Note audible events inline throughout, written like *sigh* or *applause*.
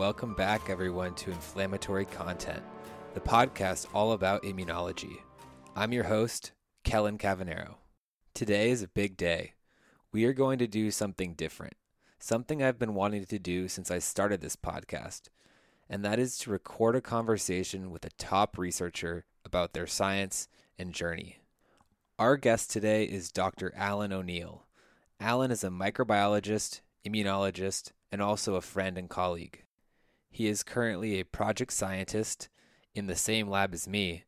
Welcome back, everyone, to Inflammatory Content, the podcast all about immunology. I'm your host, Kellen Cavanero. Today is a big day. We are going to do something different, something I've been wanting to do since I started this podcast, and that is to record a conversation with a top researcher about their science and journey. Our guest today is Dr. Alan O'Neill. Alan is a microbiologist, immunologist, and also a friend and colleague. He is currently a project scientist in the same lab as me,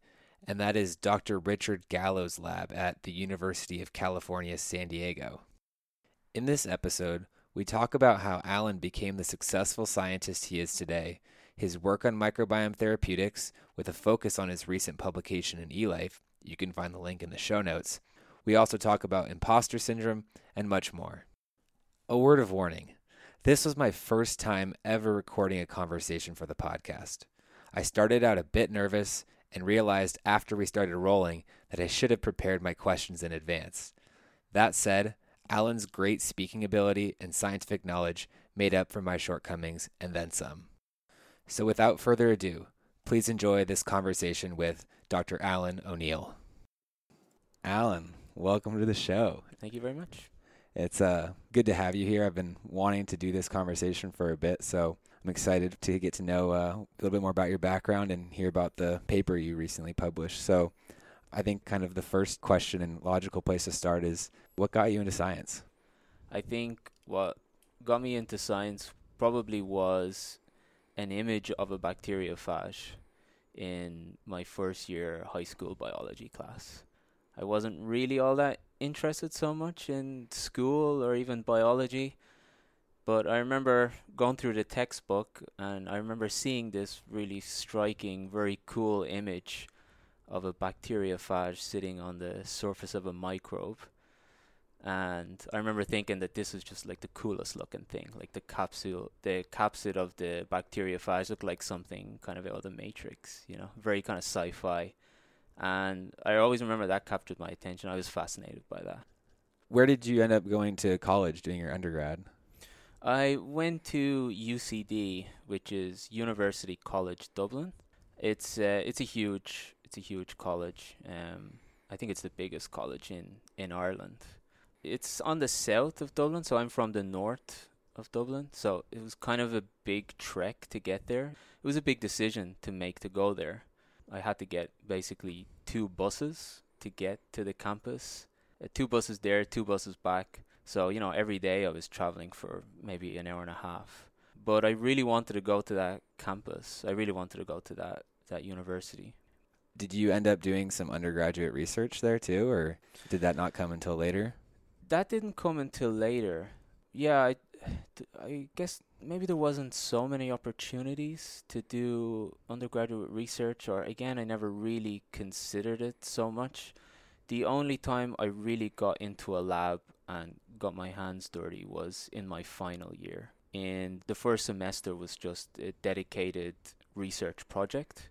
and that is Dr. Richard Gallo's lab at the University of California, San Diego. In this episode, we talk about how Alan became the successful scientist he is today, his work on microbiome therapeutics with a focus on his recent publication in eLife. You can find the link in the show notes. We also talk about imposter syndrome and much more. A word of warning this was my first time ever recording a conversation for the podcast. I started out a bit nervous and realized after we started rolling that I should have prepared my questions in advance. That said, Alan's great speaking ability and scientific knowledge made up for my shortcomings and then some. So without further ado, please enjoy this conversation with Dr. Alan O'Neill. Alan, welcome to the show. Thank you very much. It's uh, good to have you here. I've been wanting to do this conversation for a bit, so I'm excited to get to know uh, a little bit more about your background and hear about the paper you recently published. So, I think kind of the first question and logical place to start is what got you into science? I think what got me into science probably was an image of a bacteriophage in my first year high school biology class. I wasn't really all that interested so much in school or even biology. But I remember going through the textbook and I remember seeing this really striking, very cool image of a bacteriophage sitting on the surface of a microbe. And I remember thinking that this was just like the coolest looking thing. Like the capsule, the capsid of the bacteriophage looked like something kind of out of the Matrix, you know, very kind of sci fi. And I always remember that captured my attention. I was fascinated by that. Where did you end up going to college doing your undergrad? I went to UCD, which is University College Dublin. It's uh, it's a huge it's a huge college. Um, I think it's the biggest college in in Ireland. It's on the south of Dublin, so I'm from the north of Dublin. So it was kind of a big trek to get there. It was a big decision to make to go there. I had to get basically two buses to get to the campus. Uh, two buses there, two buses back. So, you know, every day I was traveling for maybe an hour and a half. But I really wanted to go to that campus. I really wanted to go to that, that university. Did you end up doing some undergraduate research there too, or did that not come until later? That didn't come until later. Yeah, I, I guess maybe there wasn't so many opportunities to do undergraduate research, or again, I never really considered it so much. The only time I really got into a lab and got my hands dirty was in my final year. In the first semester was just a dedicated research project,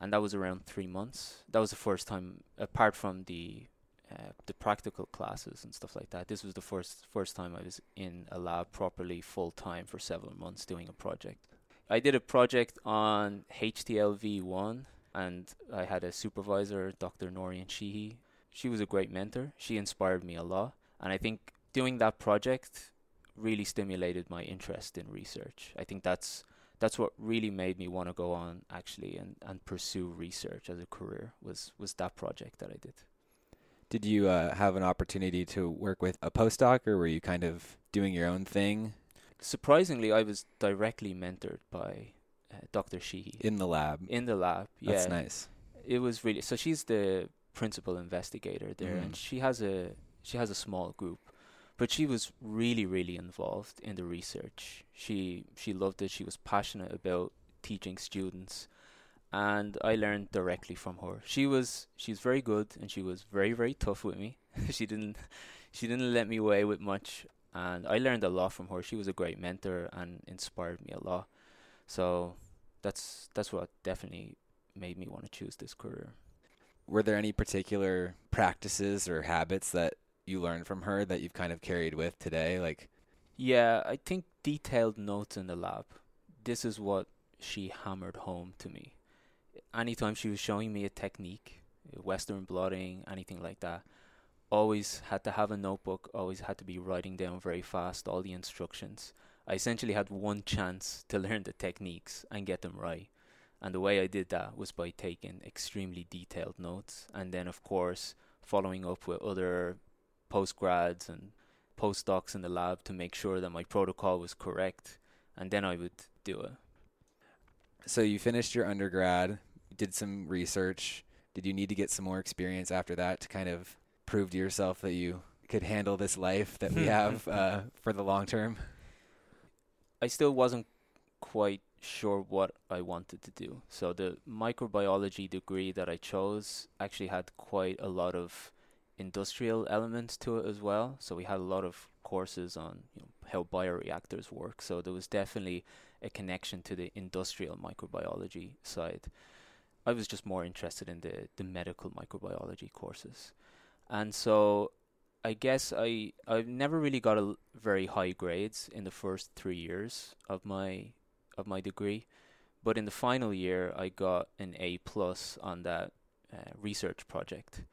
and that was around three months. That was the first time, apart from the uh, the practical classes and stuff like that. This was the first first time I was in a lab properly full time for several months doing a project. I did a project on HTLV1 and I had a supervisor, Dr. Norian Sheehy. She was a great mentor. She inspired me a lot. And I think doing that project really stimulated my interest in research. I think that's that's what really made me want to go on actually and, and pursue research as a career was was that project that I did. Did you uh, have an opportunity to work with a postdoc, or were you kind of doing your own thing? Surprisingly, I was directly mentored by uh, Dr. Sheehy in the lab. In the lab, yeah. That's nice. It was really so. She's the principal investigator there, mm. and she has a she has a small group, but she was really really involved in the research. She she loved it. She was passionate about teaching students and I learned directly from her. She was she's very good and she was very very tough with me. *laughs* she didn't she didn't let me away with much and I learned a lot from her. She was a great mentor and inspired me a lot. So that's that's what definitely made me want to choose this career. Were there any particular practices or habits that you learned from her that you've kind of carried with today like yeah, I think detailed notes in the lab this is what she hammered home to me. Anytime she was showing me a technique, Western blotting, anything like that, always had to have a notebook, always had to be writing down very fast all the instructions. I essentially had one chance to learn the techniques and get them right. And the way I did that was by taking extremely detailed notes and then, of course, following up with other postgrads and postdocs in the lab to make sure that my protocol was correct. And then I would do it. So you finished your undergrad, did some research. Did you need to get some more experience after that to kind of prove to yourself that you could handle this life that we have uh, for the long term? I still wasn't quite sure what I wanted to do. So the microbiology degree that I chose actually had quite a lot of industrial elements to it as well. So we had a lot of courses on you know, how bioreactors work. So there was definitely a connection to the industrial microbiology side. I was just more interested in the, the medical microbiology courses. And so I guess I I've never really got a very high grades in the first 3 years of my of my degree, but in the final year I got an A plus on that uh, research project,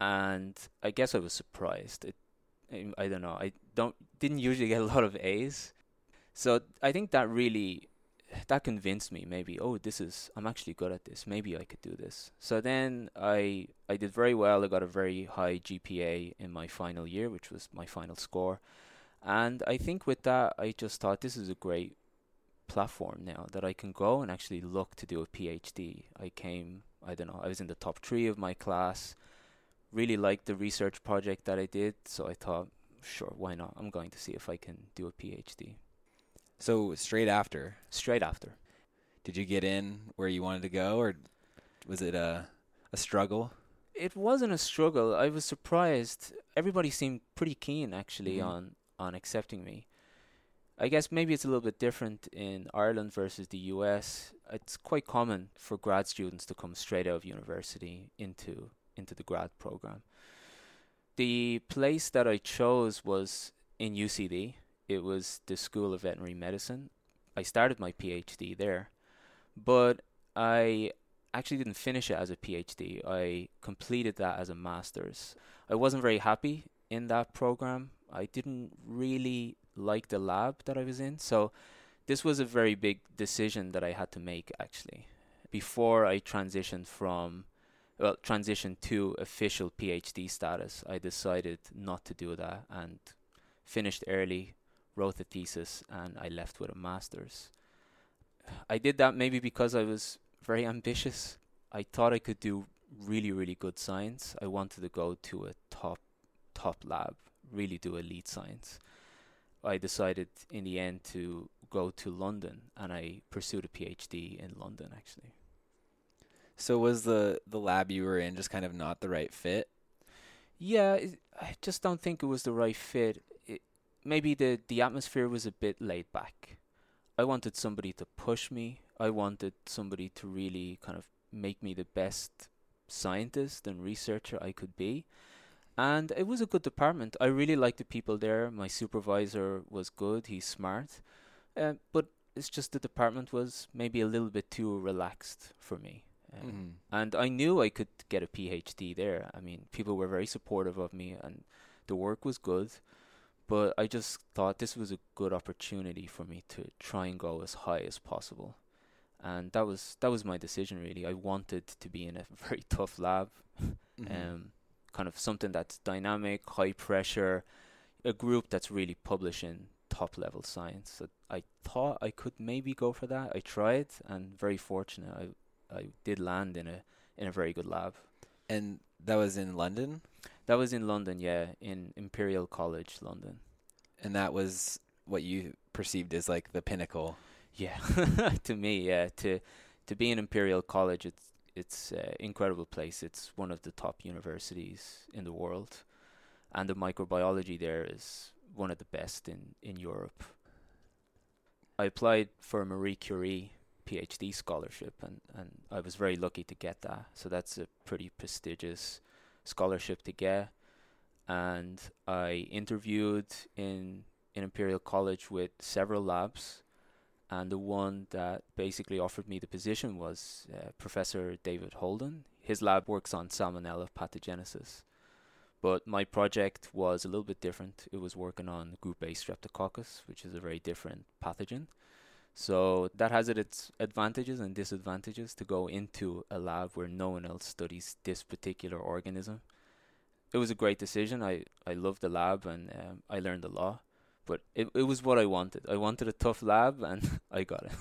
and I guess I was surprised. It, I don't know. I don't didn't usually get a lot of A's, so I think that really that convinced me maybe oh this is I'm actually good at this maybe I could do this so then I I did very well I got a very high GPA in my final year which was my final score and I think with that I just thought this is a great platform now that I can go and actually look to do a PhD. I came, I don't know, I was in the top three of my class, really liked the research project that I did, so I thought, sure, why not? I'm going to see if I can do a PhD. So straight after, Straight after. did you get in where you wanted to go, or was it a a struggle? It wasn't a struggle. I was surprised. Everybody seemed pretty keen actually Mhm. on on accepting me. I guess maybe it's a little bit different in Ireland versus the US. It's quite common for grad students to come straight out of university into into the grad program. The place that I chose was in UCD. It was the School of Veterinary Medicine. I started my PhD there, but I actually didn't finish it as a PhD. I completed that as a master's. I wasn't very happy in that program. I didn't really like the lab that I was in. So this was a very big decision that I had to make actually before I transitioned from well transitioned to official PhD status. I decided not to do that and finished early, wrote a thesis and I left with a masters. I did that maybe because I was very ambitious. I thought I could do really really good science. I wanted to go to a top top lab, really do elite science. I decided in the end to go to London and I pursued a PhD in London actually. So was the the lab you were in just kind of not the right fit? Yeah, it, I just don't think it was the right fit. Maybe the the atmosphere was a bit laid back. I wanted somebody to push me. I wanted somebody to really kind of make me the best scientist and researcher I could be. And it was a good department. I really liked the people there. My supervisor was good. He's smart. Uh, but it's just the department was maybe a little bit too relaxed for me. Um, Mhm. and I knew I could get a PhD there. I mean, people were very supportive of me, and the work was good. But I just thought this was a good opportunity for me to try and go as high as possible, and that was that was my decision. Really, I wanted to be in a *laughs* very tough lab, Mhm. um, kind of something that's dynamic, high pressure, a group that's really publishing top level science. So I thought I could maybe go for that. I tried, and very fortunate, I I did land in a in a very good lab. and that was in London, That was in London, yeah, in Imperial College, London. and that was what you perceived as like the pinnacle. Yeah, *laughs* to me, yeah, to to be in Imperial College, it's it's an incredible place. It's one of the top universities in the world, and the microbiology there is one of the best in in Europe. I applied for a Marie Curie PhD scholarship, and and I was very lucky to get that. So that's a pretty prestigious scholarship to get. And I interviewed in in Imperial College with several labs, and the one that basically offered me the position was uh, Professor David Holden. His lab works on Salmonella pathogenesis. But my project was a little bit different. It was working on group A streptococcus, which is a very different pathogen. So that has its advantages and disadvantages to go into a lab where no one else studies this particular organism. It was a great decision. I, I loved the lab and um, I learned a lot. But it, it was what I wanted. I wanted a tough lab *laughs* and I got it.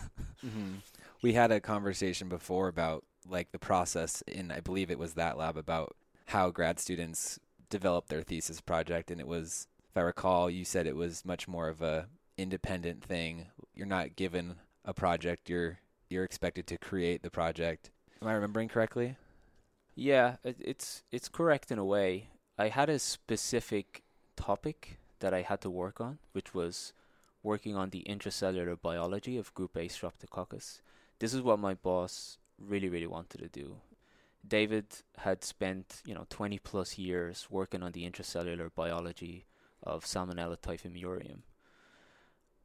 mm-hmm. We had a conversation before about like the process in I believe it was that lab about how grad students develop their thesis project and it was if I recall you said it was much more of a independent thing. You're not given a project, you're you're expected to create the project. Am I remembering correctly? Yeah, it's it's correct in a way. I had a specific topic that I had to work on, which was working on the intracellular biology of group A Streptococcus. This is what my boss really, really wanted to do. David had spent, you know, 20 plus years working on the intracellular biology of Salmonella typhimurium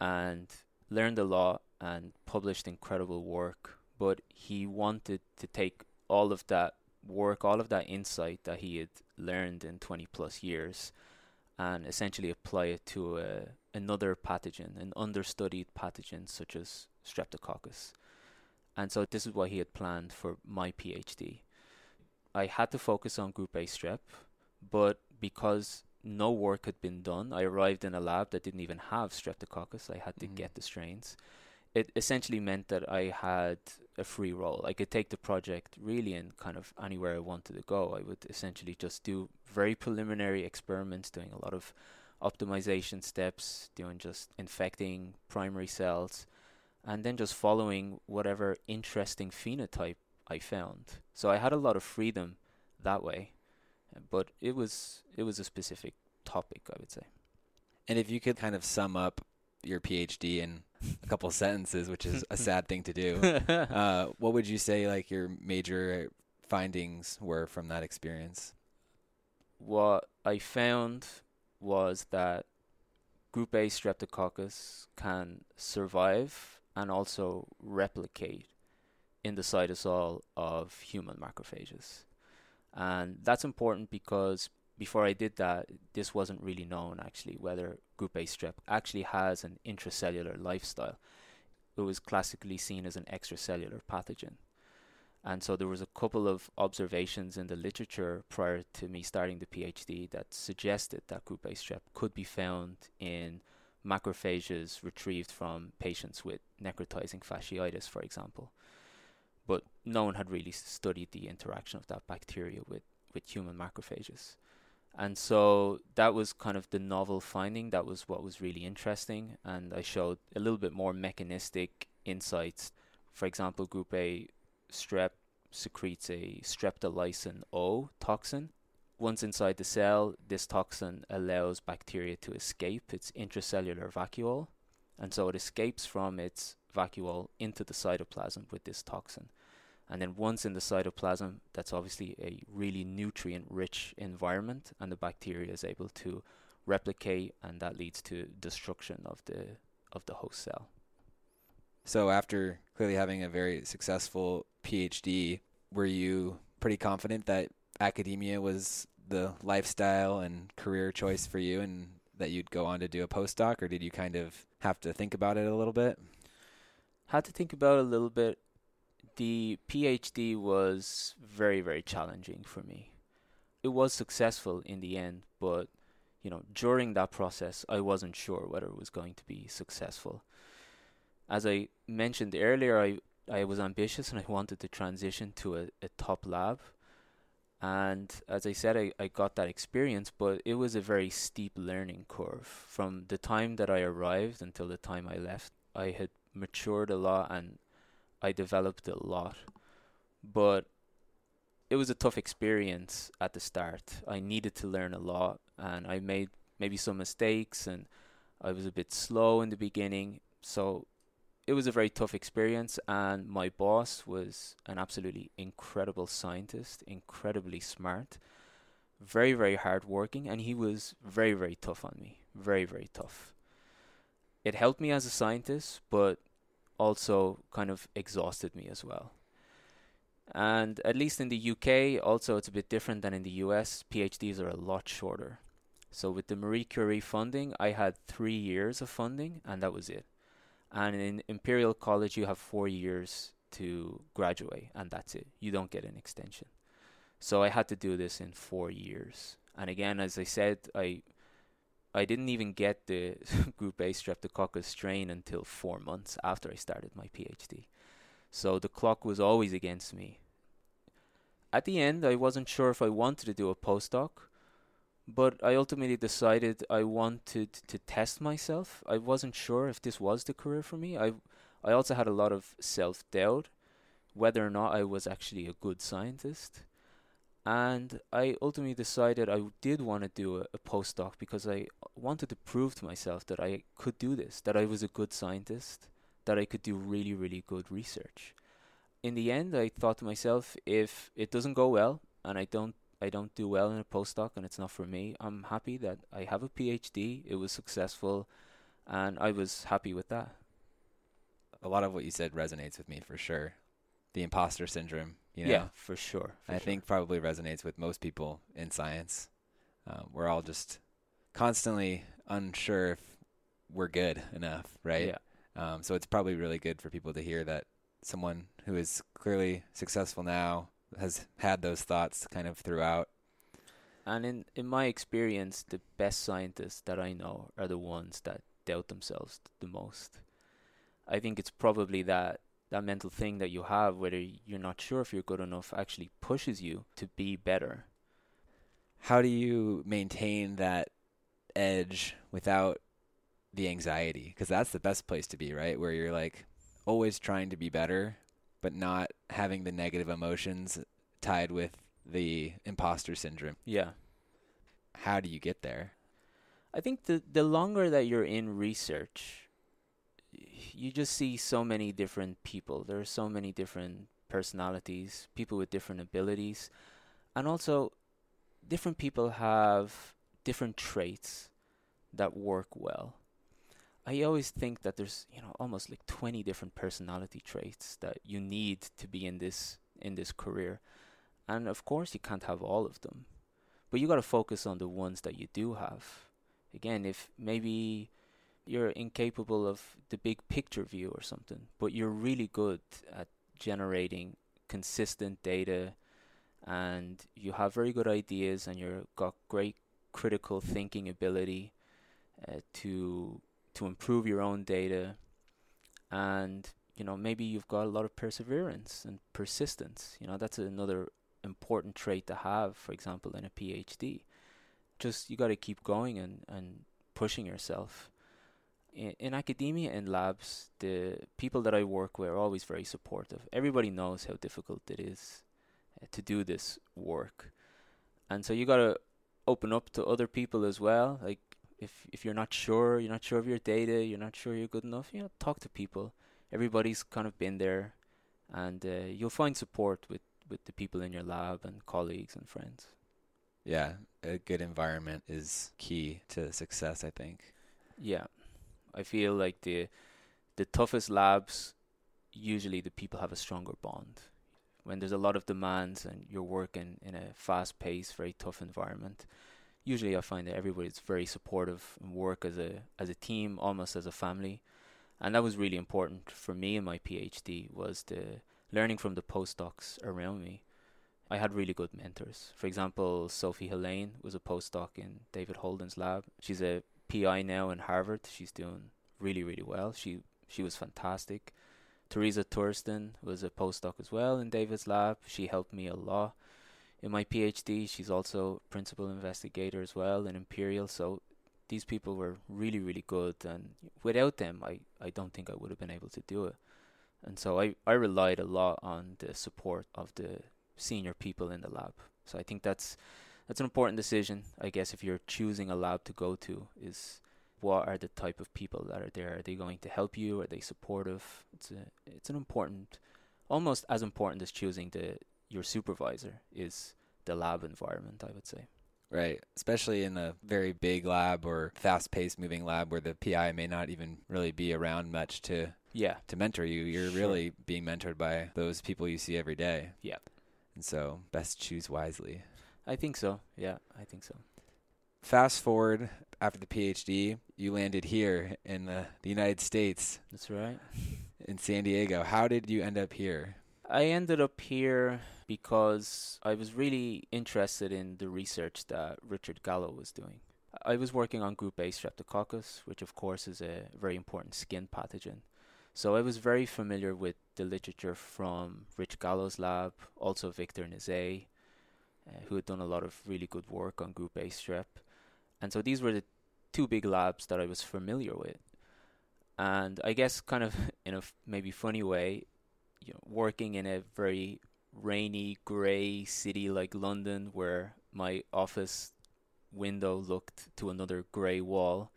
and learned a lot and published incredible work. But he wanted to take all of that work, all of that insight that he had learned in 20 plus years, and essentially apply it to a, another pathogen, an understudied pathogen such as Streptococcus. And so this is what he had planned for my PhD. I had to focus on group A strep, but because no work had been done, I arrived in a lab that didn't even have Streptococcus. I had to mm-hmm. get the strains. It essentially meant that I had a free role. I could take the project really in kind of anywhere I wanted to go. I would essentially just do very preliminary experiments, doing a lot of optimization steps, doing just infecting primary cells, and then just following whatever interesting phenotype I found. So I had a lot of freedom that way, but it was it was a specific topic, I would say. And if you could kind of sum up your PhD in a couple *laughs* sentences, which is a sad thing to do, *laughs* uh, what would you say like your major findings were from that experience? What I found was that group A streptococcus can survive and also replicate in the cytosol of human macrophages. And that's important because before I did that, this wasn't really known actually whether group A strep actually has an intracellular lifestyle. It was classically seen as an extracellular pathogen. And so there was a couple of observations in the literature prior to me starting the PhD that suggested that group A strep could be found in macrophages retrieved from patients with necrotizing fasciitis, for example but no one had really studied the interaction of that bacteria with, with human macrophages. And so that was kind of the novel finding. That was what was really interesting. And I showed a little bit more mechanistic insights. For example, group A strep secretes a streptolysin O toxin. Once inside the cell, this toxin allows bacteria to escape its intracellular vacuole. And so it escapes from its vacuole into the cytoplasm with this toxin. And then once in the cytoplasm, that's obviously a really nutrient rich environment, and the bacteria is able to replicate, and that leads to destruction of the of the host cell. So after clearly having a very successful PhD, were you pretty confident that academia was the lifestyle and career choice for you and that you'd go on to do a postdoc or did you kind of have to think about it a little bit? Had to think about it a little bit the PhD was very, very challenging for me. It was successful in the end, but you know, during that process, I wasn't sure whether it was going to be successful. As I mentioned earlier, I I was ambitious and I wanted to transition to a, a top lab. And as I said, I, I got that experience, but it was a very steep learning curve. From the time that I arrived until the time I left, I had matured a lot and I developed a lot, but it was a tough experience at the start. I needed to learn a lot, and I made maybe some mistakes, and I was a bit slow in the beginning. So it was a very tough experience, and my boss was an absolutely incredible scientist, incredibly smart, very, very hardworking, and he was very, very tough on me. Very, very tough. It helped me as a scientist, but also kind of exhausted me as well. And at least in the UK, also it's a bit different than in the US. PhDs are a lot shorter. So with the Marie Curie funding, I had three years of funding, and that was it. And in Imperial College, you have four years to graduate, and that's it. You don't get an extension. So I had to do this in four years. And again, as I said, I I didn't even get the *laughs* group A streptococcus strain until four months after I started my PhD. So the clock was always against me. At the end, I wasn't sure if I wanted to do a postdoc, but I ultimately decided I wanted to test myself. I wasn't sure if this was the career for me. I I also had a lot of self-doubt whether or not I was actually a good scientist. And I ultimately decided I did want to do a, a, postdoc because I wanted to prove to myself that I could do this, that I was a good scientist, that I could do really, really good research. In the end, I thought to myself, if it doesn't go well and I don't I don't do well in a postdoc and it's not for me, I'm happy that I have a PhD. It was successful, and I was happy with that. A lot of what you said resonates with me for sure. The imposter syndrome you know? Yeah, for sure. For I sure. think probably resonates with most people in science. Um, we're all just constantly unsure if we're good enough, right? Yeah. Um, so it's probably really good for people to hear that someone who is clearly successful now has had those thoughts kind of throughout. And in in my experience, the best scientists that I know are the ones that doubt themselves the most. I think it's probably that that mental thing that you have, whether you're not sure if you're good enough, actually pushes you to be better. How do you maintain that edge without the anxiety? Because that's the best place to be, right? Where you're like always trying to be better, but not having the negative emotions tied with the imposter syndrome. Yeah. How do you get there? I think the the longer that you're in research, you just see so many different people. There are so many different personalities, people with different abilities, and also different people have different traits that work well. I always think that there's, you know, almost like 20 different personality traits that you need to be in this in this career. And of course, you can't have all of them. But you got to focus on the ones that you do have. Again, if maybe you're incapable of the big picture view or something, but you're really good at generating consistent data and you have very good ideas and you've got great critical thinking ability uh, to to improve your own data. And you know maybe you've got a lot of perseverance and persistence. You know that's another important trait to have for example in a PhD just you got to keep going and and pushing yourself in, in academia and labs, the people that I work with are always very supportive. Everybody knows how difficult it is uh, to do this work, and so you got to open up to other people as well. Like if if you're not sure, you're not sure of your data, you're not sure you're good enough, you know, talk to people. Everybody's kind of been there, and uh, you'll find support with with the people in your lab and colleagues and friends. Yeah, a good environment is key to success, I think. Yeah. I feel like the the toughest labs usually the people have a stronger bond. When there's a lot of demands and you're working in a fast paced, very tough environment, usually I find that everybody's very supportive and work as a as a team, almost as a family. And that was really important for me in my PhD was the learning from the postdocs around me. I had really good mentors. For example, Sophie Helene was a postdoc in David Holden's lab. She's a PI now in Harvard. She's doing really, really well. She she was fantastic. Teresa Thurston was a postdoc as well in David's lab. She helped me a lot in my PhD. She's also principal investigator as well in Imperial. So these people were really, really good, and without them, I, I don't think I would have been able to do it. And so I, I relied a lot on the support of the senior people in the lab. So I think that's that's an important decision, I guess, if you're choosing a lab to go to, is what are the type of people that are there? Are they going to help you? Are they supportive? It's a, it's an important, almost as important as choosing the your supervisor is the lab environment. I would say. Right, especially in a very big lab or fast-paced moving lab where the PI may not even really be around much to Yeah. to mentor you. You're Sure. really being mentored by those people you see every day. Yeah. And so, best choose wisely. I think so. Yeah, I think so. Fast forward after the PhD, you landed here in the, the United States That's right. *laughs* in San Diego. How did you end up here? I ended up here because I was really interested in the research that Richard Gallo was doing. I was working on group A streptococcus, which of course is a very important skin pathogen. So I was very familiar with the literature from Rich Gallo's lab, also Victor Nizet, who had done a lot of really good work on group A strep. And so these were the two big labs that I was familiar with. And I guess kind of *laughs* in a f- maybe funny way, you know, working in a very rainy, grey city like London, where my office window looked to another grey wall,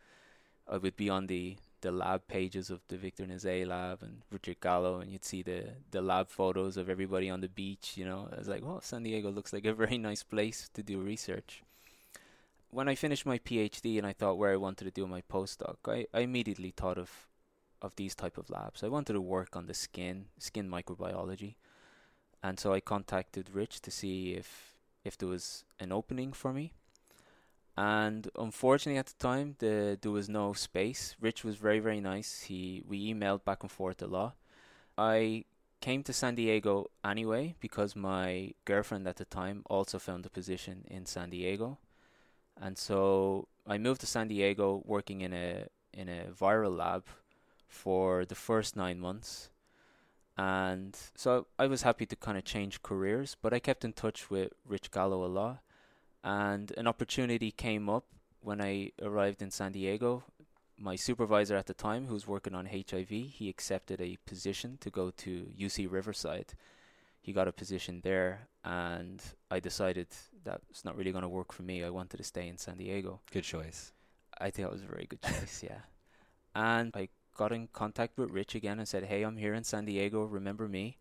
I would be on the the lab pages of the Victor Nizet lab and Richard Gallo, and you'd see the the lab photos of everybody on the beach. You know, I was like, "Oh, San Diego looks like a *laughs* very nice place to do research." When I finished my PhD and I thought where I wanted to do my postdoc, I, I immediately thought of of these type of labs. I wanted to work on the skin, skin microbiology, and so I contacted Rich to see if if there was an opening for me. And unfortunately, at the time, the there was no space. Rich was very very nice. He we emailed back and forth a lot. I came to San Diego anyway because my girlfriend at the time also found a position in San Diego, and so I moved to San Diego, working in a in a viral lab for the first nine months. And so I was happy to kind of change careers, but I kept in touch with Rich Gallo a lot. And an opportunity came up when I arrived in San Diego. My supervisor at the time, who was working on HIV, he accepted a position to go to UC Riverside. He got a position there, and I decided that it's not really going to work for me. I wanted to stay in San Diego. Good choice. I think that was a very good choice, *laughs* yeah. And I got in contact with Rich again and said, "Hey, I'm here in San Diego. Remember me?"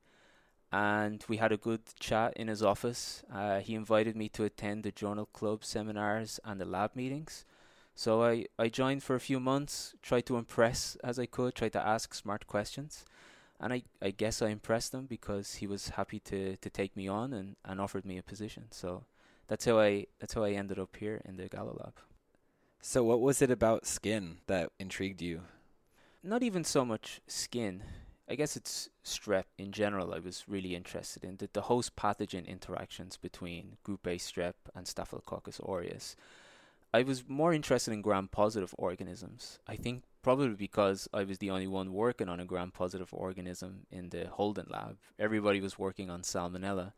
And we had a good chat in his office. Uh, he invited me to attend the journal club seminars and the lab meetings. So I, I joined for a few months, tried to impress as I could, tried to ask smart questions. And I, I guess I impressed him because he was happy to, to take me on and, and offered me a position. So that's how I that's how I ended up here in the Gallo lab. So, what was it about skin that intrigued you? not even so much skin. I guess it's strep in general. I was really interested in the, the host pathogen interactions between group A strep and Staphylococcus aureus. I was more interested in gram positive organisms. I think probably because I was the only one working on a gram positive organism in the Holden lab. Everybody was working on salmonella.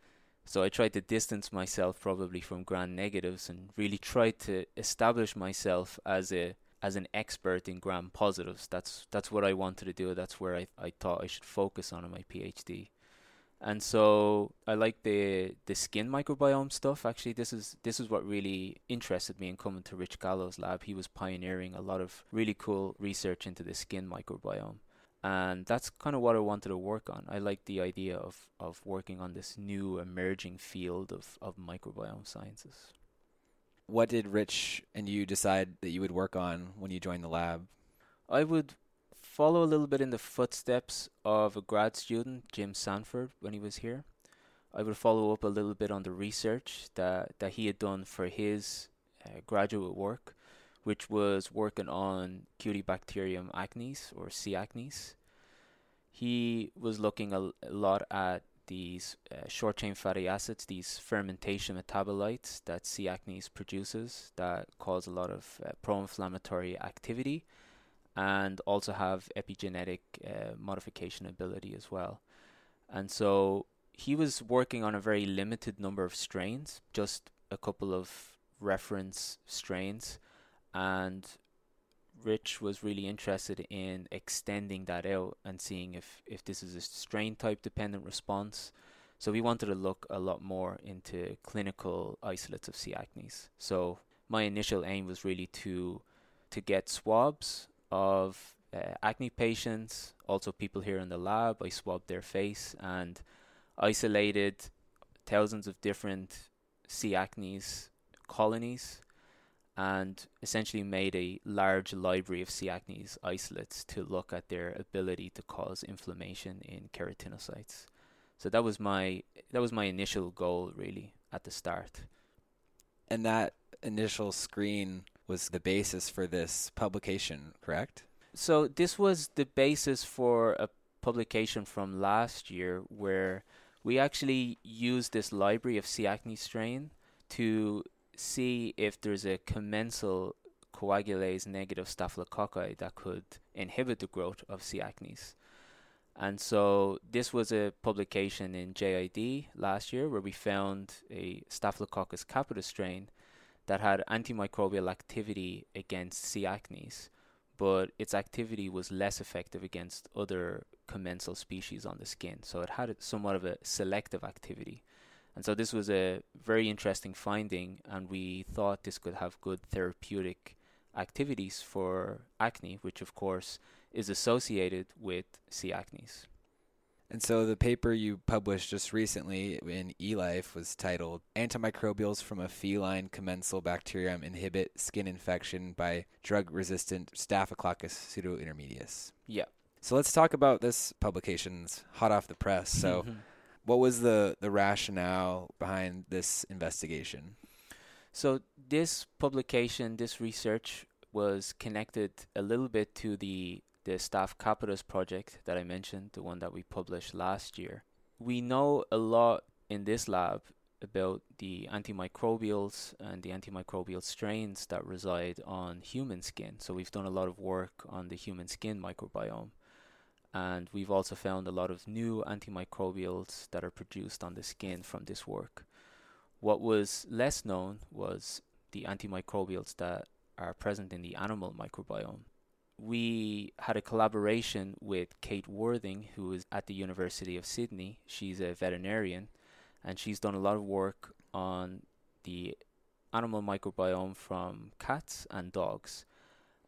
So I tried to distance myself probably from gram negatives and really tried to establish myself as a as an expert in gram positives. That's that's what I wanted to do. That's where I, I thought I should focus on in my PhD. And so I like the the skin microbiome stuff. Actually, this is this is what really interested me in coming to Rich Gallo's lab. He was pioneering a lot of really cool research into the skin microbiome. And that's kind of what I wanted to work on. I like the idea of, of working on this new emerging field of, of microbiome sciences. What did Rich and you decide that you would work on when you joined the lab? I would follow a little bit in the footsteps of a grad student, Jim Sanford, when he was here. I would follow up a little bit on the research that, that he had done for his uh, graduate work, which was working on Cutibacterium acnes or C. acnes. He was looking a, a lot at these uh, short chain fatty acids, these fermentation metabolites that C. acnes produces that cause a lot of uh, pro inflammatory activity and also have epigenetic uh, modification ability as well. And so he was working on a very limited number of strains, just a couple of reference strains, and Rich was really interested in extending that out and seeing if, if this is a strain type dependent response. So we wanted to look a lot more into clinical isolates of C. acnes. So my initial aim was really to to get swabs of uh, acne patients, also people here in the lab. I swabbed their face and isolated thousands of different C. acnes colonies and essentially made a large library of C. acnes isolates to look at their ability to cause inflammation in keratinocytes. So that was my that was my initial goal really at the start. And that initial screen was the basis for this publication, correct? So this was the basis for a publication from last year where we actually used this library of C. acnes strain to see if there's a commensal coagulase negative staphylococci that could inhibit the growth of C. acnes. And so this was a publication in JID last year where we found a Staphylococcus capitis strain that had antimicrobial activity against C. acnes, but its activity was less effective against other commensal species on the skin. So it had somewhat of a selective activity. And so this was a very interesting finding, and we thought this could have good therapeutic activities for acne, which of course is associated with C. acnes. And so the paper you published just recently in eLife was titled Antimicrobials from a Feline Commensal Bacterium Inhibit Skin Infection by Drug Resistant Staphylococcus pseudointermedius. Yeah. So let's talk about this publication's hot off the press. So mm-hmm. What was the, the rationale behind this investigation? So this publication, this research was connected a little bit to the the Staph capitis project that I mentioned, the one that we published last year. We know a lot in this lab about the antimicrobials and the antimicrobial strains that reside on human skin. So we've done a lot of work on the human skin microbiome. And we've also found a lot of new antimicrobials that are produced on the skin from this work. What was less known was the antimicrobials that are present in the animal microbiome we had a collaboration with Kate Worthing, who is at the University of Sydney. She's a veterinarian, and she's done a lot of work on the animal microbiome from cats and dogs.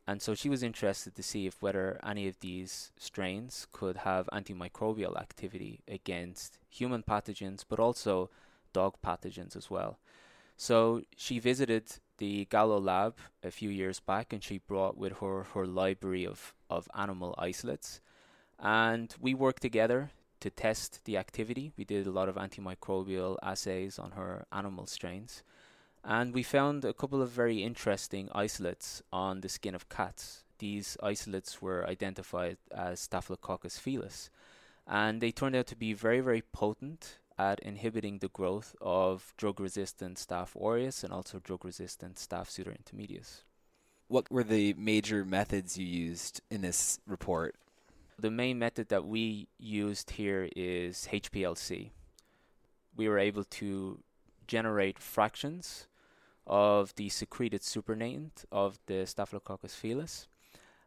And so she was interested to see if whether any of these strains could have antimicrobial activity against human pathogens, but also dog pathogens as well. So she visited the Gallo lab a few years back, and she brought with her her library of, of animal isolates. And we worked together to test the activity. We did a lot of antimicrobial assays on her animal strains. And we found a couple of very interesting isolates on the skin of cats. These isolates were identified as Staphylococcus felis. And they turned out to be very, very potent at inhibiting the growth of drug resistant Staph aureus and also drug resistant Staph pseudointermedius. What were the major methods you used in this report? The main method that we used here is HPLC. We were able to generate fractions of the secreted supernatant of the Staphylococcus felis.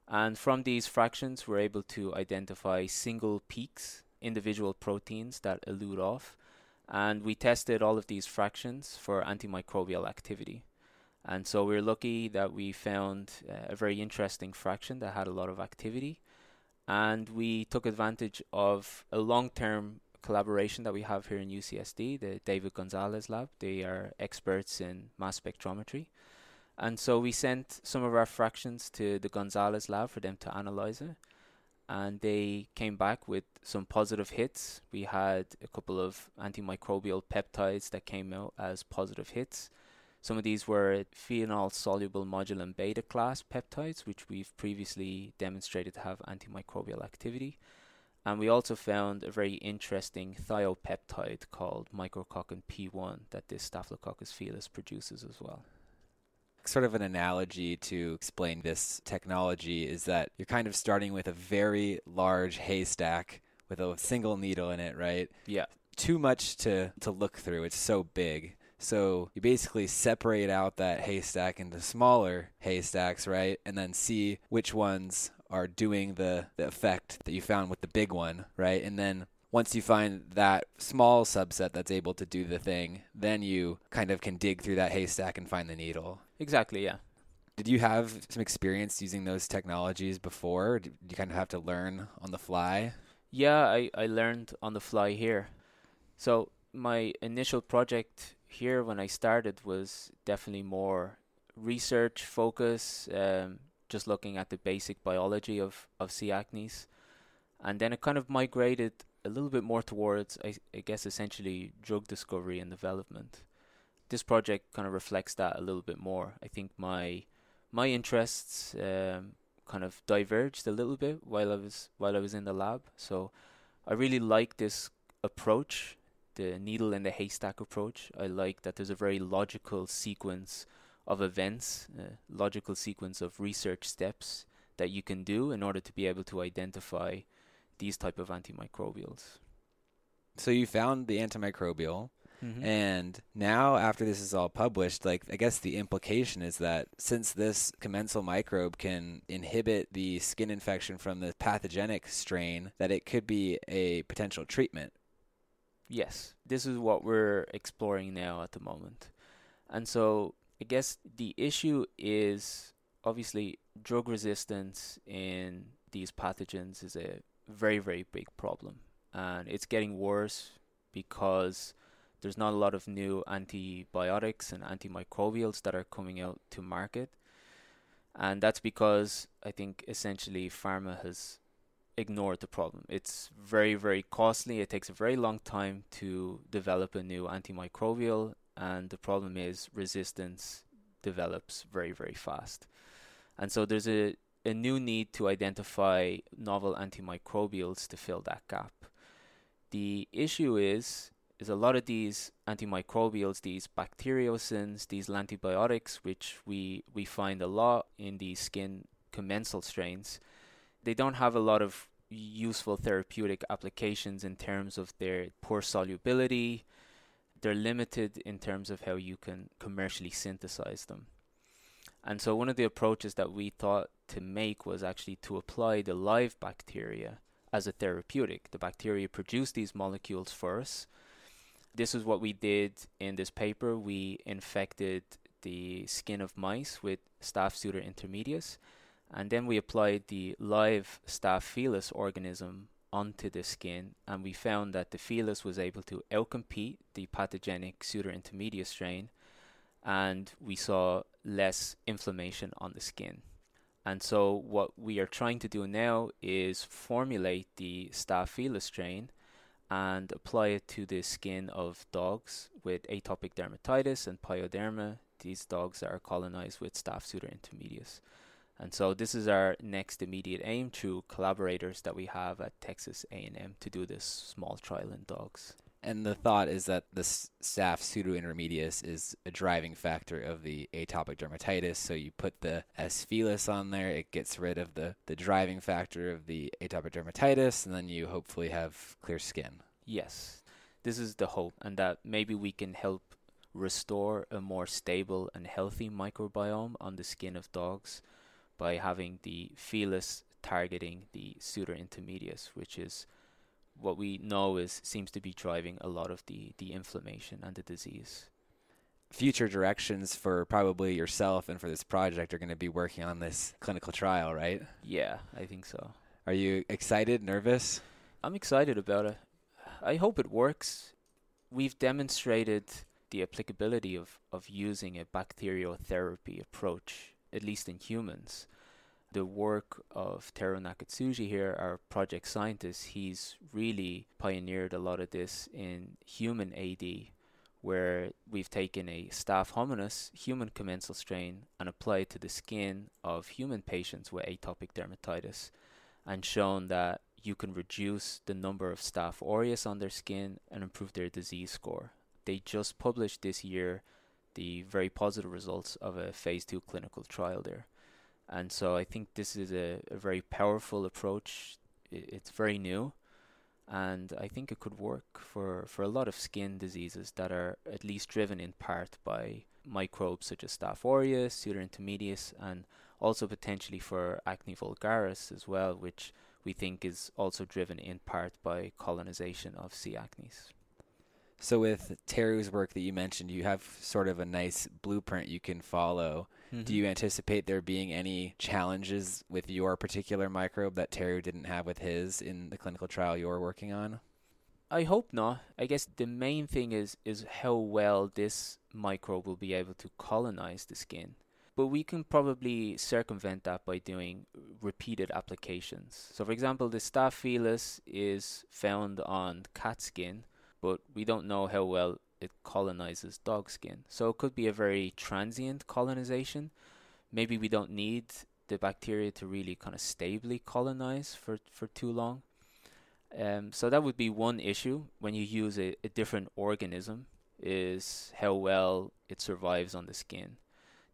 And from these fractions, we're able to identify single peaks individual proteins that elute off. And we tested all of these fractions for antimicrobial activity. And so we're lucky that we found uh, a very interesting fraction that had a lot of activity. And we took advantage of a long term collaboration that we have here in UCSD, the David Gonzalez lab. They are experts in mass spectrometry. And so we sent some of our fractions to the Gonzalez lab for them to analyze it and they came back with some positive hits. We had a couple of antimicrobial peptides that came out as positive hits. Some of these were phenol soluble modulin beta class peptides, which we've previously demonstrated to have antimicrobial activity. And we also found a very interesting thiopeptide called micrococcin P1 that this Staphylococcus felis produces as well sort of an analogy to explain this technology is that you're kind of starting with a very large haystack with a single needle in it, right? Yeah. Too much to, to look through. It's so big. So you basically separate out that haystack into smaller haystacks, right? And then see which ones are doing the, the effect that you found with the big one, right? And then once you find that small subset that's able to do the thing, then you kind of can dig through that haystack and find the needle. Exactly, yeah. Did you have some experience using those technologies before? Did you kind of have to learn on the fly? Yeah, I, I learned on the fly here. So my initial project here when I started was definitely more research focus, um, just looking at the basic biology of, of C. acnes. And then it kind of migrated a little bit more towards, I, I guess, essentially drug discovery and development. This project kind of reflects that a little bit more. I think my my interests um, kind of diverged a little bit while I was while I was in the lab. So I really like this approach, the needle in the haystack approach. I like that there's a very logical sequence of events, logical sequence of research steps that you can do in order to be able to identify these type of antimicrobials. So you found the antimicrobial Mm-hmm. And now, after this is all published, like I guess the implication is that since this commensal microbe can inhibit the skin infection from the pathogenic strain, that it could be a potential treatment. Yes, this is what we're exploring now at the moment. And so I guess the issue is obviously drug resistance in these pathogens is a very, very big problem. And it's getting worse because there's not a lot of new antibiotics and antimicrobials that are coming out to market. And that's because I think essentially pharma has ignored the problem. It's very, very costly. It takes a very long time to develop a new antimicrobial, and the problem is resistance develops very, very fast. And so there's a, a new need to identify novel antimicrobials to fill that gap. The issue is is a lot of these antimicrobials, these bacteriocins, these antibiotics, which we, we find a lot in the skin commensal strains, they don't have a lot of useful therapeutic applications in terms of their poor solubility. They're limited in terms of how you can commercially synthesize them. And so, one of the approaches that we thought to make was actually to apply the live bacteria as a therapeutic. The bacteria produce these molecules for us this is what we did in this paper. We infected the skin of mice with Staph pseudointermedius, and then we applied the live Staph felis organism onto the skin, and we found that the felis was able to outcompete the pathogenic pseudointermedius strain, and we saw less inflammation on the skin. And so, what we are trying to do now is formulate the Staph strain and apply it to the skin of dogs with atopic dermatitis and pyoderma. These dogs are colonized with Staph pseudointermedius. And so this is our next immediate aim through collaborators that we have at Texas A&M to do this small trial in dogs. And the thought is that the staph pseudointermedius is a driving factor of the atopic dermatitis. So you put the S. felis on there, it gets rid of the, the driving factor of the atopic dermatitis, and then you hopefully have clear skin. Yes, this is the hope, and that maybe we can help restore a more stable and healthy microbiome on the skin of dogs by having the felis targeting the pseudointermedius, which is what we know is seems to be driving a lot of the, the inflammation and the disease. Future directions for probably yourself and for this project are going to be working on this clinical trial, right? Yeah, I think so. Are you excited, nervous? I'm excited about it. I hope it works. We've demonstrated the applicability of, of using a bacteriotherapy approach, at least in humans the work of Teru Nakatsuji here, our project scientist, he's really pioneered a lot of this in human AD, where we've taken a Staph hominis human commensal strain and applied to the skin of human patients with atopic dermatitis, and shown that you can reduce the number of Staph aureus on their skin and improve their disease score. They just published this year the very positive results of a phase 2 clinical trial there. And so I think this is a, a very powerful approach. it's very new, and I think it could work for, for a lot of skin diseases that are at least driven in part by microbes such as Staph aureus, pseudointermedius, and also potentially for acne vulgaris as well, which we think is also driven in part by colonization of C. acnes. So, with Teru's work that you mentioned, you have sort of a nice blueprint you can follow Mm-hmm. Do you anticipate there being any challenges with your particular microbe that Teru didn't have with his in the clinical trial you're working on? I hope not. I guess the main thing is is how well this microbe will be able to colonize the skin. but we can probably circumvent that by doing repeated applications. So, for example, the Staph felis is found on cat skin, but we don't know how well it colonizes dog skin. So, it could be a very transient colonization. Maybe we don't need the bacteria to really kind of stably colonize for, for too long. Um, so that would be one issue when you use a, a different organism is how well it survives on the skin.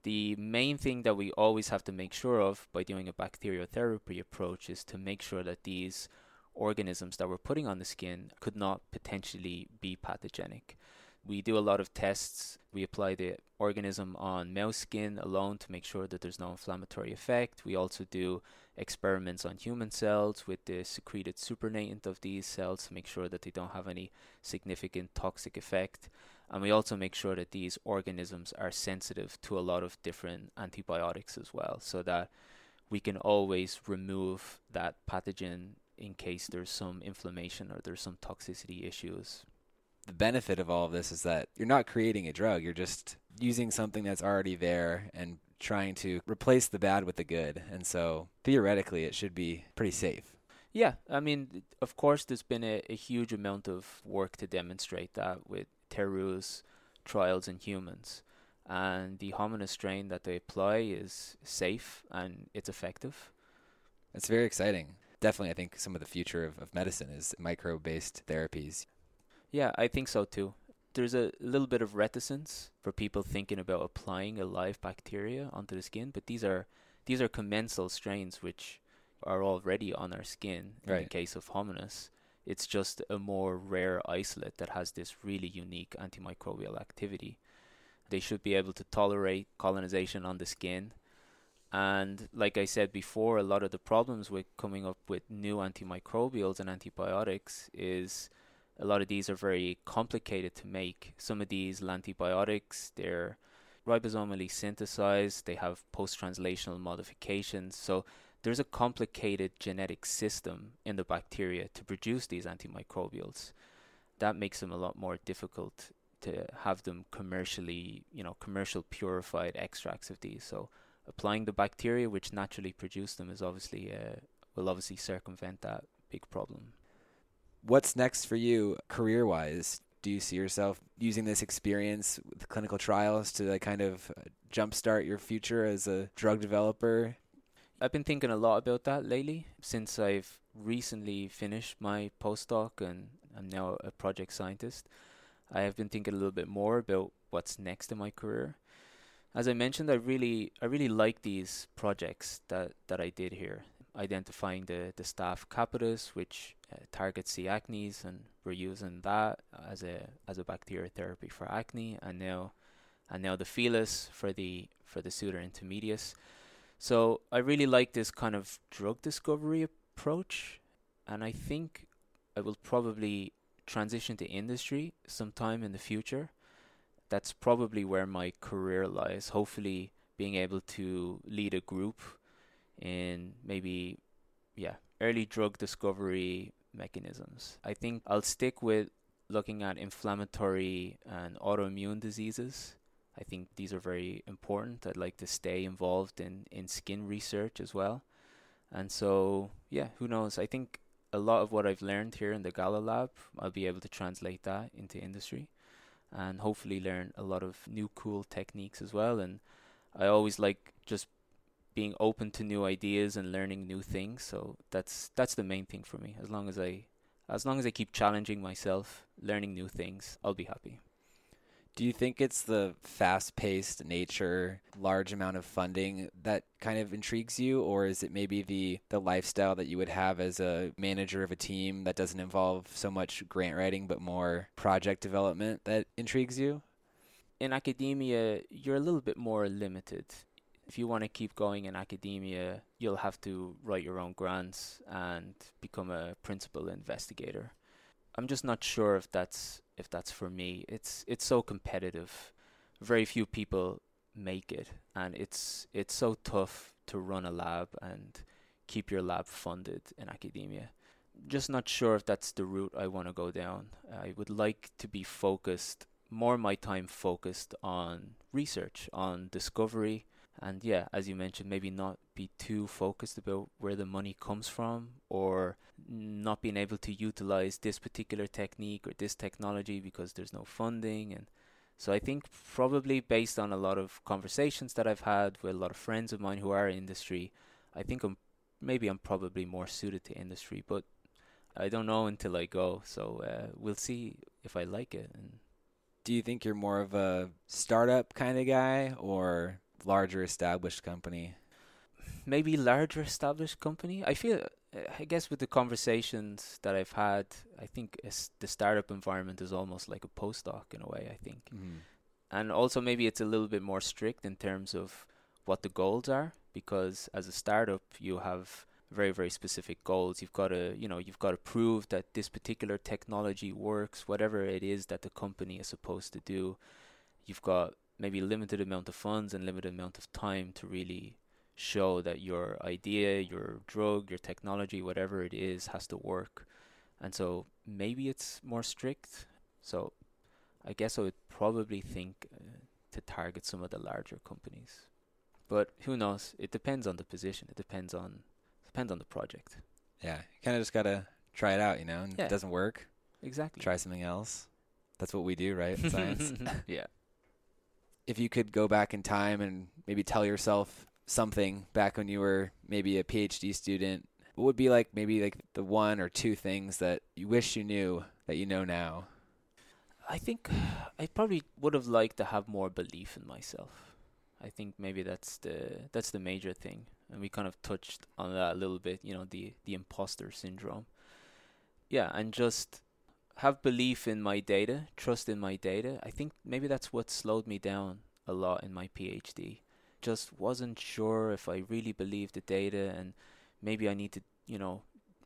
The main thing that we always have to make sure of by doing a bacteriotherapy approach is to make sure that these organisms that we're putting on the skin could not potentially be pathogenic. We do a lot of tests. We apply the organism on mouse skin alone to make sure that there's no inflammatory effect. We also do experiments on human cells with the secreted supernatant of these cells to make sure that they don't have any significant toxic effect. And we also make sure that these organisms are sensitive to a lot of different antibiotics as well, so that we can always remove that pathogen in case there's some inflammation or there's some toxicity issues. The benefit of all of this is that you're not creating a drug, you're just using something that's already there and trying to replace the bad with the good. And so theoretically, it should be pretty safe. Yeah, I mean, of course, there's been a, a huge amount of work to demonstrate that with Teru's trials in humans. And the hominis strain that they apply is safe and it's effective. It's very exciting. Definitely, I think some of the future of, of medicine is microbe based therapies. Yeah, I think so too. There's a little bit of reticence for people thinking about applying a live bacteria onto the skin, but these are these are commensal strains which are already on our skin in Right. the case of hominis. It's just a more rare isolate that has this really unique antimicrobial activity. They should be able to tolerate colonization on the skin. And like I said before, a lot of the problems with coming up with new antimicrobials and antibiotics is a lot of these are very complicated to make. Some of these antibiotics, they're ribosomally synthesized, they have post translational modifications. So there's a complicated genetic system in the bacteria to produce these antimicrobials. That makes them a lot more difficult to have them commercially, you know, commercial purified extracts of these. So applying the bacteria which naturally produce them is obviously uh, will obviously circumvent that big problem. What's next for you career wise? Do you see yourself using this experience with clinical trials to like, kind of uh, jumpstart your future as a drug developer? I've been thinking a lot about that lately since I've recently finished my postdoc and I'm now a project scientist. I have been thinking a little bit more about what's next in my career. As I mentioned, I really I really like these projects that, that I did here, identifying the the staph capitis, which uh, targets the acnes, and we're using that as a as a bacteria therapy for acne, and now and now the Felis for the for the pseudointermedius. So I really like this kind of drug discovery approach, and I think I will probably transition to industry sometime in the future. That's probably where my career lies. Hopefully, being able to lead a group in maybe, yeah, early drug discovery mechanisms. I think I'll stick with looking at inflammatory and autoimmune diseases. I think these are very important. I'd like to stay involved in, in skin research as well. And so, yeah, who knows? I think a lot of what I've learned here in the Gallo Lab, I'll be able to translate that into industry and hopefully learn a lot of new cool techniques as well. And I always like just being open to new ideas and learning new things. So that's that's the main thing for me. As long as I as long as I keep challenging myself, learning new things, I'll be happy. Do you think it's the fast paced nature, large amount of funding that kind of intrigues you? Or is it maybe the, the lifestyle that you would have as a manager of a team that doesn't involve so much grant writing but more project development that intrigues you? In academia, you're a little bit more limited. If you want to keep going in academia, you'll have to write your own grants and become a principal investigator. I'm just not sure if that's if that's for me. It's it's so competitive. Very few people make it and it's it's so tough to run a lab and keep your lab funded in academia. Just not sure if that's the route I want to go down. I would like to be focused more my time focused on research, on discovery And yeah, as you mentioned, maybe not be too focused about where the money comes from or not being able to utilize this particular technique or this technology because there's no funding and so I think probably based on a lot of conversations that I've had with a lot of friends of mine who are in industry, I think I'm maybe I'm probably more suited to industry, but I don't know until I go. So uh, we'll see if I like it. And do you think you're more of a startup kind of guy or larger established company? Maybe larger established company. I feel, uh, I guess, with the conversations that I've had, I think the startup environment is almost like a postdoc in a way. I think, mm-hmm. and also maybe it's a little bit more strict in terms of what the goals are because as a startup you have very very specific goals you've got to you know you've got to prove that this particular technology works whatever it is that the company is supposed to do you've got maybe limited amount of funds and limited amount of time to really show that your idea your drug your technology whatever it is has to work and so maybe it's more strict so i guess i would probably think uh, to target some of the larger companies but who knows it depends on the position it depends on Depends on the project. Yeah, you kind of just gotta try it out, you know. And yeah. it doesn't work, exactly. Try something else. That's what we do, right? *laughs* Science. yeah. If you could go back in time and maybe tell yourself something back when you were maybe a PhD student, what would be like maybe like the one or two things that you wish you knew that you know now? I think I probably would have liked to have more belief in myself. I think maybe that's the that's the major thing and we kind of touched on that a little bit. You know, the the imposter syndrome. Yeah, and just have belief in my data, trust in my data. I think maybe that's what slowed me down a lot in my PhD. Just wasn't sure if I really believed the data, and maybe I need to, you know,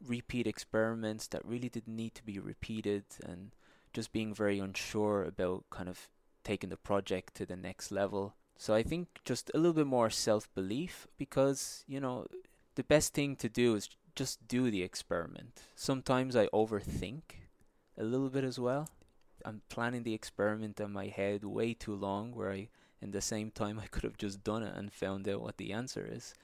repeat experiments that really didn't need to be repeated, and just being very unsure about kind of taking the project to the next level. So I think just a little bit more self belief because, you know, the best thing to do is just do the experiment. Sometimes I overthink a little bit as well. I'm planning the experiment in my head way too long where I in the same time *laughs* I could have just done it and found out what the answer is.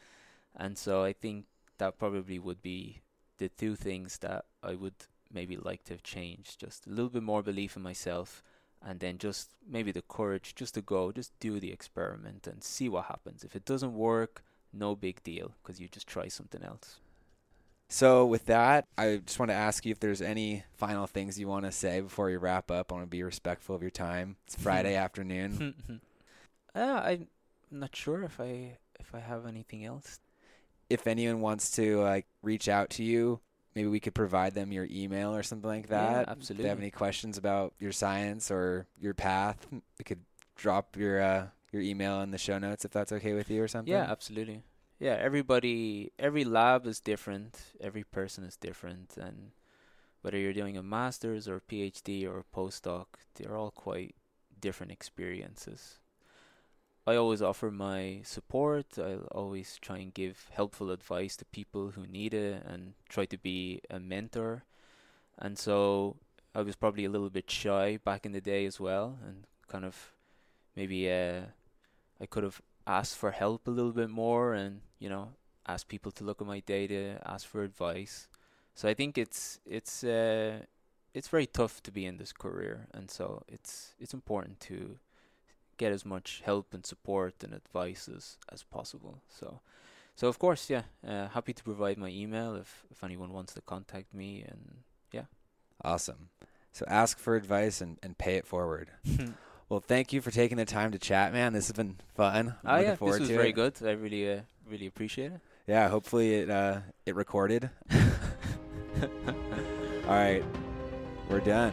And so I think that probably would be the two things that I would maybe like to have changed. Just a little bit more belief in myself and then just maybe the courage just to go, just do the experiment and see what happens. If it doesn't work, no big deal because you just try something else. So, with that, I just want to ask you if there's any final things you want to say before we wrap up. I want to be respectful of your time. It's *laughs* Friday afternoon. *laughs* uh, I'm not sure if I if I have anything else. If anyone wants to like reach out to you, maybe we could provide them your email or something like that. Yeah, absolutely. If they have any questions about your science or your path, we could drop your uh, your email in the show notes if that's okay with you or something. Yeah, absolutely. Yeah, everybody, every lab is different. Every person is different, and whether you're doing a master's or a PhD or a postdoc, they're all quite different experiences. I always offer my support. I'll always try and give helpful advice to people who need it and try to be a mentor. And so I was probably a little bit shy back in the day as well and kind of maybe uh, I could have asked for help a little bit more and, you know, ask people to look at my data, ask for advice. So I think it's it's uh, it's very tough to be in this career and so it's it's important to get as much help and support and advice as, as possible. So, so of course, yeah, uh, happy to provide my email if if anyone wants to contact me, and yeah. Awesome. So ask for advice and, and pay it forward. *laughs* well, thank you for taking the time to chat, man. This has been fun. I'm oh yeah, this was very it. good. I really uh, really appreciate it. Yeah, hopefully it uh, it recorded. *laughs* *laughs* All right, we're done.